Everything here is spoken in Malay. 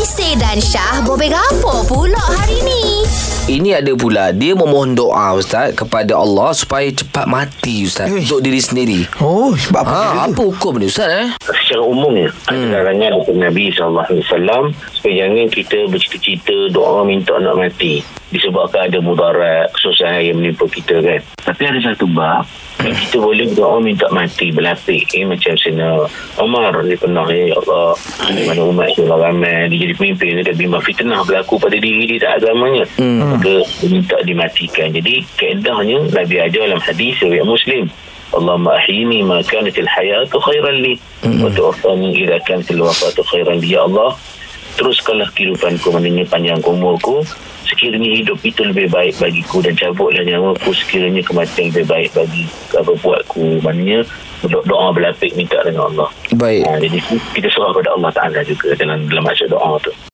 Ise dan Syah bobek apa pula hari ni? Ini ada pula Dia memohon doa Ustaz Kepada Allah Supaya cepat mati Ustaz Eh. Untuk diri sendiri Oh, sebab apa? Ha, dia apa hukum ni Ustaz eh? secara umumnya hmm. larangan daripada Nabi SAW supaya jangan kita bercita-cita doa minta nak mati disebabkan ada mudarat kesusahan yang menimpa kita kan tapi ada satu bab yang kita boleh doa minta mati berlapik eh, macam Sina Omar dia pernah ya Allah mana umat orang ramai dia jadi pemimpin dia bimbang fitnah berlaku pada diri dia tak agamanya hmm. maka gemuk minta dimatikan. Jadi kaedahnya Nabi ajar dalam hadis riwayat Muslim Allahumma ahini ma kanat al-hayatu khairan li wa tu'afani idha kanat al-wafatu khairan li ya Allah. Teruskanlah kehidupanku mananya panjang umurku. Sekiranya hidup itu lebih baik bagiku dan cabutlah nyawa ku sekiranya kematian lebih baik bagi apa buatku. Maknanya doa berlapik minta dengan Allah. Baik. Ha, jadi kita serah kepada Allah Ta'ala juga dalam dalam maksud doa tu.